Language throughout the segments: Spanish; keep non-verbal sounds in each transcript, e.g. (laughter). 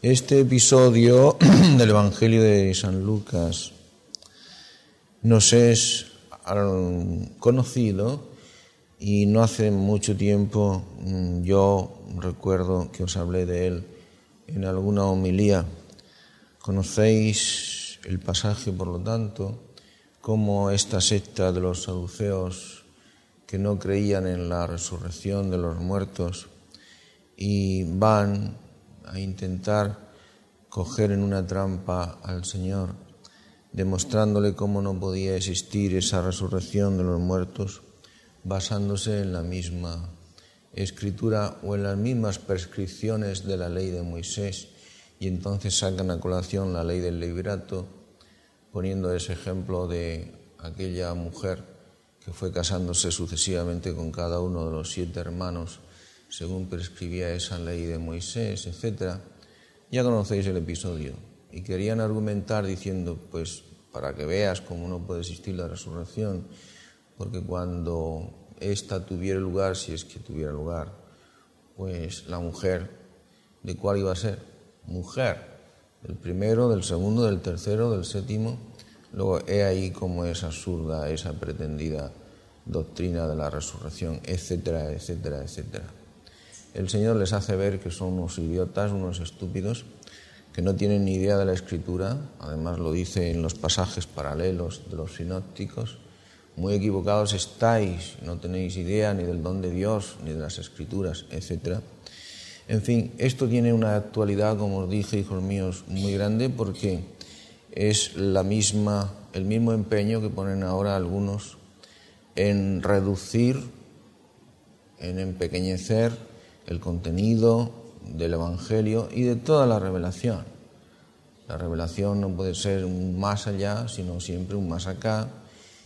Este episodio (clears throat) del Evangelio de San Lucas nos es conocido y no hace mucho tiempo mm, yo recuerdo que os hablé de él en alguna homilía. Conocéis el pasaje, por lo tanto, como esta secta de los saduceos que no creían en la resurrección de los muertos y van a intentar coger en una trampa al Señor, demostrándole cómo no podía existir esa resurrección de los muertos, basándose en la misma escritura o en las mismas prescripciones de la ley de Moisés, y entonces sacan a colación la ley del liberato, poniendo ese ejemplo de aquella mujer que fue casándose sucesivamente con cada uno de los siete hermanos según prescribía esa ley de Moisés, etc. Ya conocéis el episodio. Y querían argumentar diciendo, pues para que veas cómo no puede existir la resurrección, porque cuando ésta tuviera lugar, si es que tuviera lugar, pues la mujer, ¿de cuál iba a ser? Mujer, del primero, del segundo, del tercero, del séptimo. Luego he ahí cómo es absurda esa pretendida doctrina de la resurrección, etcétera, etcétera, etcétera el Señor les hace ver que son unos idiotas, unos estúpidos, que no tienen ni idea de la escritura, además lo dice en los pasajes paralelos de los sinópticos, muy equivocados estáis, no tenéis idea ni del don de Dios, ni de las escrituras, etc. En fin, esto tiene una actualidad, como os dije, hijos míos, muy grande porque es la misma, el mismo empeño que ponen ahora algunos en reducir, en empequeñecer el contenido del Evangelio y de toda la revelación. La revelación no puede ser un más allá, sino siempre un más acá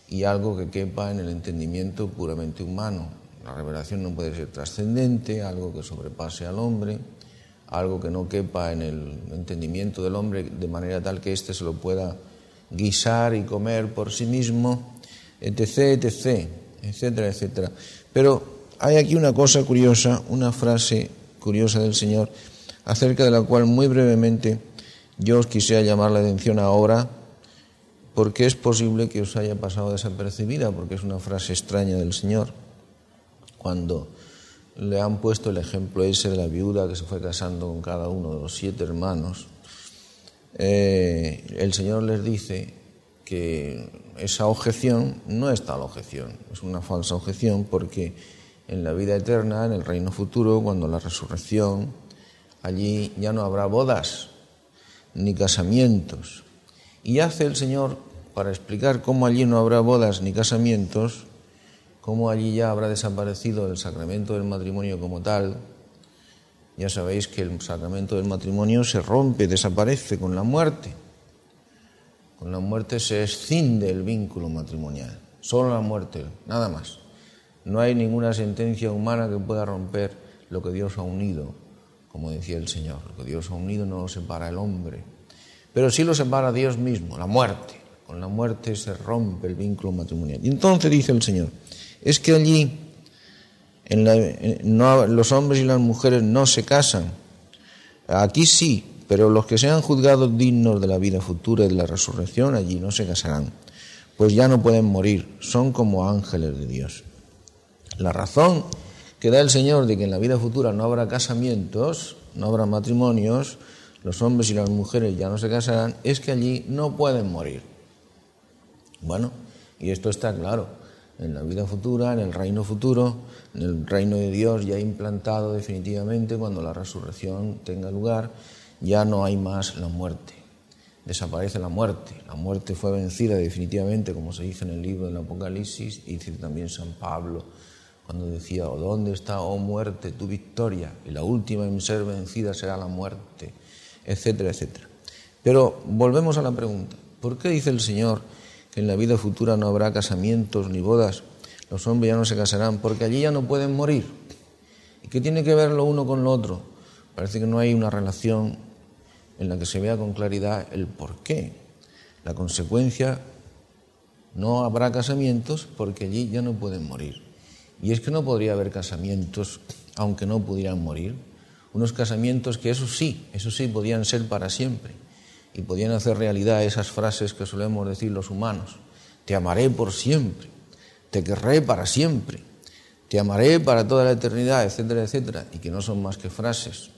y algo que quepa en el entendimiento puramente humano. La revelación no puede ser trascendente, algo que sobrepase al hombre, algo que no quepa en el entendimiento del hombre de manera tal que éste se lo pueda guisar y comer por sí mismo, etc., etc., etcétera, etcétera. Pero hay aquí una cosa curiosa, una frase curiosa del Señor, acerca de la cual muy brevemente yo os quisiera llamar la atención ahora, porque es posible que os haya pasado desapercibida, porque es una frase extraña del Señor. Cuando le han puesto el ejemplo ese de la viuda que se fue casando con cada uno de los siete hermanos, eh, el Señor les dice que esa objeción no es tal objeción, es una falsa objeción porque en la vida eterna, en el reino futuro, cuando la resurrección, allí ya no habrá bodas ni casamientos. Y hace el Señor, para explicar cómo allí no habrá bodas ni casamientos, cómo allí ya habrá desaparecido el sacramento del matrimonio como tal, ya sabéis que el sacramento del matrimonio se rompe, desaparece con la muerte. Con la muerte se escinde el vínculo matrimonial. Solo la muerte, nada más. No hay ninguna sentencia humana que pueda romper lo que Dios ha unido, como decía el Señor. Lo que Dios ha unido no lo separa el hombre, pero sí lo separa Dios mismo, la muerte. Con la muerte se rompe el vínculo matrimonial. Y entonces dice el Señor, es que allí los hombres y las mujeres no se casan. Aquí sí, pero los que sean juzgados dignos de la vida futura y de la resurrección, allí no se casarán, pues ya no pueden morir, son como ángeles de Dios. La razón que da el Señor de que en la vida futura no habrá casamientos, no habrá matrimonios, los hombres y las mujeres ya no se casarán, es que allí no pueden morir. Bueno, y esto está claro. En la vida futura, en el reino futuro, en el reino de Dios ya implantado definitivamente, cuando la resurrección tenga lugar, ya no hay más la muerte. Desaparece la muerte. La muerte fue vencida definitivamente, como se dice en el libro del Apocalipsis, y dice también San Pablo cuando decía, ¿o dónde está, oh muerte, tu victoria? Y la última en ser vencida será la muerte, etcétera, etcétera. Pero volvemos a la pregunta, ¿por qué dice el Señor que en la vida futura no habrá casamientos ni bodas? Los hombres ya no se casarán porque allí ya no pueden morir. ¿Y qué tiene que ver lo uno con lo otro? Parece que no hay una relación en la que se vea con claridad el por qué. La consecuencia, no habrá casamientos porque allí ya no pueden morir. Y es que no podría haber casamientos aunque no pudieran morir. unos casamientos que eso sí, eso sí, podían ser para siempre y podían hacer realidad esas frases que solemos decir los humanos. Te amaré por siempre, te querré para siempre, te amaré para toda la eternidad, etcétera, etcétera, y que no son más que frases.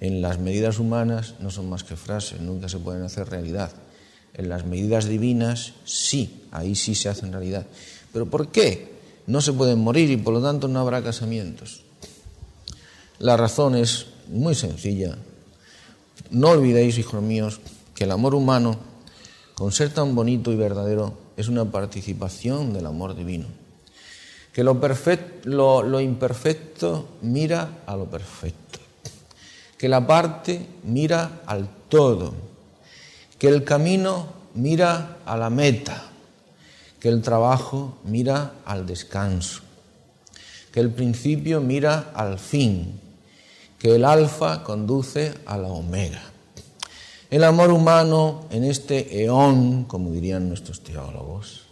En las medidas humanas no son más que frases, nunca se pueden hacer realidad. En las medidas divinas sí, ahí sí se hacen realidad. ¿Pero por qué? No se pueden morir y por lo tanto no habrá casamientos. La razón es muy sencilla. No olvidéis, hijos míos, que el amor humano, con ser tan bonito y verdadero, es una participación del amor divino. Que lo, lo, imperfecto mira a lo perfecto. Que la parte mira al todo. Que el camino mira a la meta. Que el trabajo mira al descanso. Que el principio mira al fin que el alfa conduce a la omega. El amor humano en este eón, como dirían nuestros teólogos,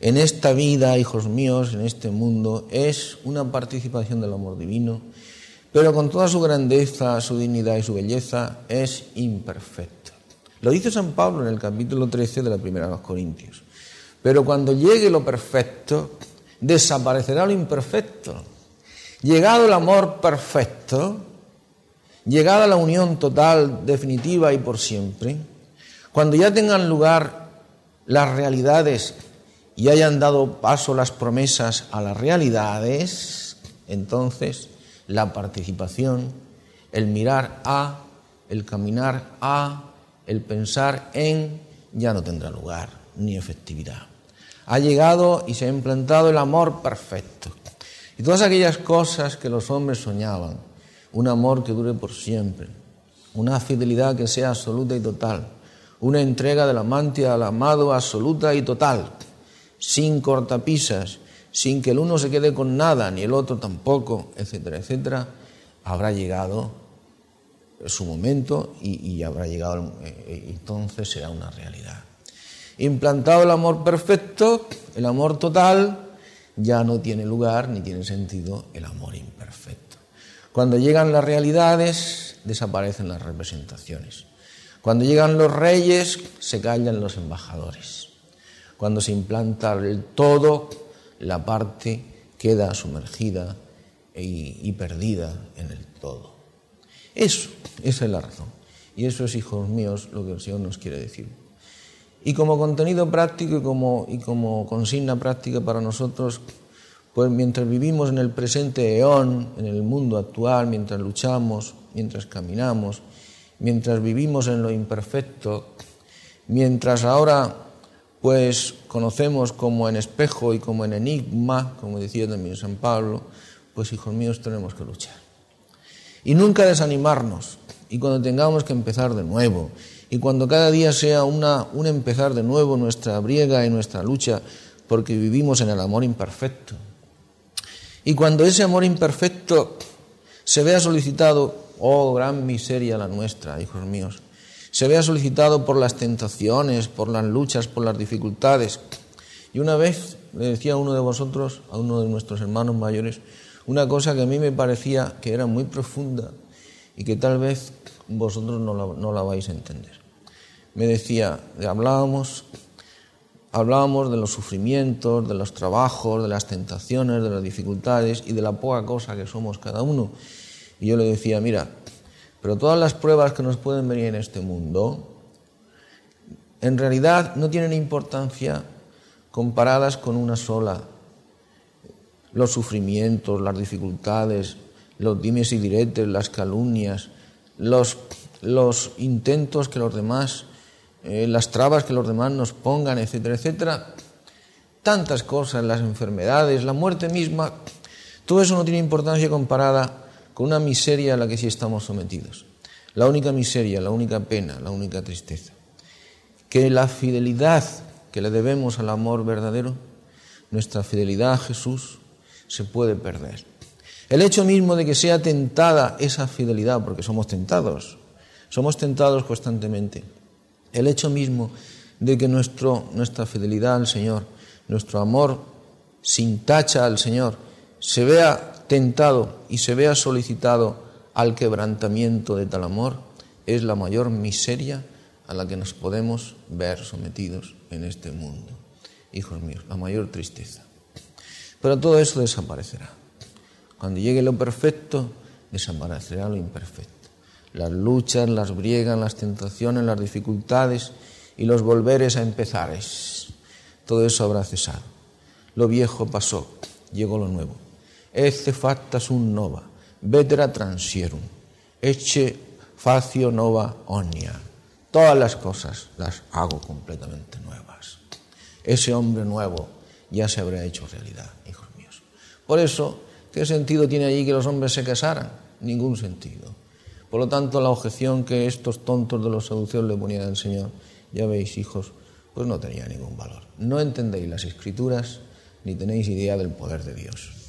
en esta vida, hijos míos, en este mundo, es una participación del amor divino, pero con toda su grandeza, su dignidad y su belleza es imperfecto. Lo dice San Pablo en el capítulo 13 de la primera de los Corintios. Pero cuando llegue lo perfecto, desaparecerá lo imperfecto. Llegado el amor perfecto, llegada la unión total, definitiva y por siempre, cuando ya tengan lugar las realidades y hayan dado paso las promesas a las realidades, entonces la participación, el mirar a, el caminar a, el pensar en, ya no tendrá lugar ni efectividad. Ha llegado y se ha implantado el amor perfecto. Y todas aquellas cosas que los hombres soñaban, un amor que dure por siempre, una fidelidad que sea absoluta y total, una entrega del amante al amado absoluta y total, sin cortapisas, sin que el uno se quede con nada, ni el otro tampoco, etcétera, etcétera, habrá llegado su momento y, habrá llegado, eh, entonces será una realidad. Implantado el amor perfecto, el amor total, ya no tiene lugar ni tiene sentido el amor imperfecto. Cuando llegan las realidades, desaparecen las representaciones. Cuando llegan los reyes, se callan los embajadores. Cuando se implanta el todo, la parte queda sumergida y, perdida en el todo. Eso, esa es la razón. Y eso es, hijos míos, lo que el Señor nos quiere decir. Y como contenido práctico y como, consigna práctica para nosotros, pues mientras vivimos en el presente eón, en el mundo actual, mientras luchamos, mientras caminamos, mientras vivimos en lo imperfecto, mientras ahora pues conocemos como en espejo y como en enigma, como decía también San Pablo, pues hijos míos tenemos que luchar. Y nunca desanimarnos. Y cuando tengamos que empezar de nuevo, y cuando cada día sea una, un empezar de nuevo nuestra briega y nuestra lucha, porque vivimos en el amor imperfecto, y cuando ese amor imperfecto se vea solicitado, oh gran miseria la nuestra, hijos míos, se vea solicitado por las tentaciones, por las luchas, por las dificultades. Y una vez le decía a uno de vosotros, a uno de nuestros hermanos mayores, una cosa que a mí me parecía que era muy profunda y que tal vez vosotros no la, no la vais a entender. Me decía, hablábamos hablábamos de los sufrimientos, de los trabajos, de las tentaciones, de las dificultades y de la poca cosa que somos cada uno. Y yo le decía, mira, pero todas las pruebas que nos pueden venir en este mundo, en realidad no tienen importancia comparadas con una sola. Los sufrimientos, las dificultades, los dimes y diretes, las calumnias, los, los intentos que los demás eh, las trabas que los demás nos pongan, etcétera, etcétera. Tantas cosas, las enfermedades, la muerte misma, todo eso no tiene importancia comparada con una miseria a la que sí estamos sometidos. La única miseria, la única pena, la única tristeza. Que la fidelidad que le debemos al amor verdadero, nuestra fidelidad a Jesús, se puede perder. El hecho mismo de que sea tentada esa fidelidad, porque somos tentados, somos tentados constantemente el hecho mismo de que nuestro, nuestra fidelidad al Señor, nuestro amor sin tacha al Señor, se vea tentado y se vea solicitado al quebrantamiento de tal amor es la mayor miseria a la que nos podemos ver sometidos en este mundo. Hijos míos, la mayor tristeza. Pero todo eso desaparecerá. Cuando llegue lo perfecto, desaparecerá lo imperfecto. Las luchas, las briegas, las tentaciones, las dificultades y los volveres a empezares. Todo eso habrá cesado. Lo viejo pasó, llegó lo nuevo. Ece factas un nova, vetera transierum, eche facio nova omnia. Todas las cosas las hago completamente nuevas. Ese hombre nuevo ya se habrá hecho realidad, hijos míos. Por eso, ¿qué sentido tiene allí que los hombres se casaran? Ningún sentido. Por lo tanto, la objeción que estos tontos de los saduceos le ponían al Señor, ya veis, hijos, pues no tenía ningún valor. No entendéis las escrituras ni tenéis idea del poder de Dios.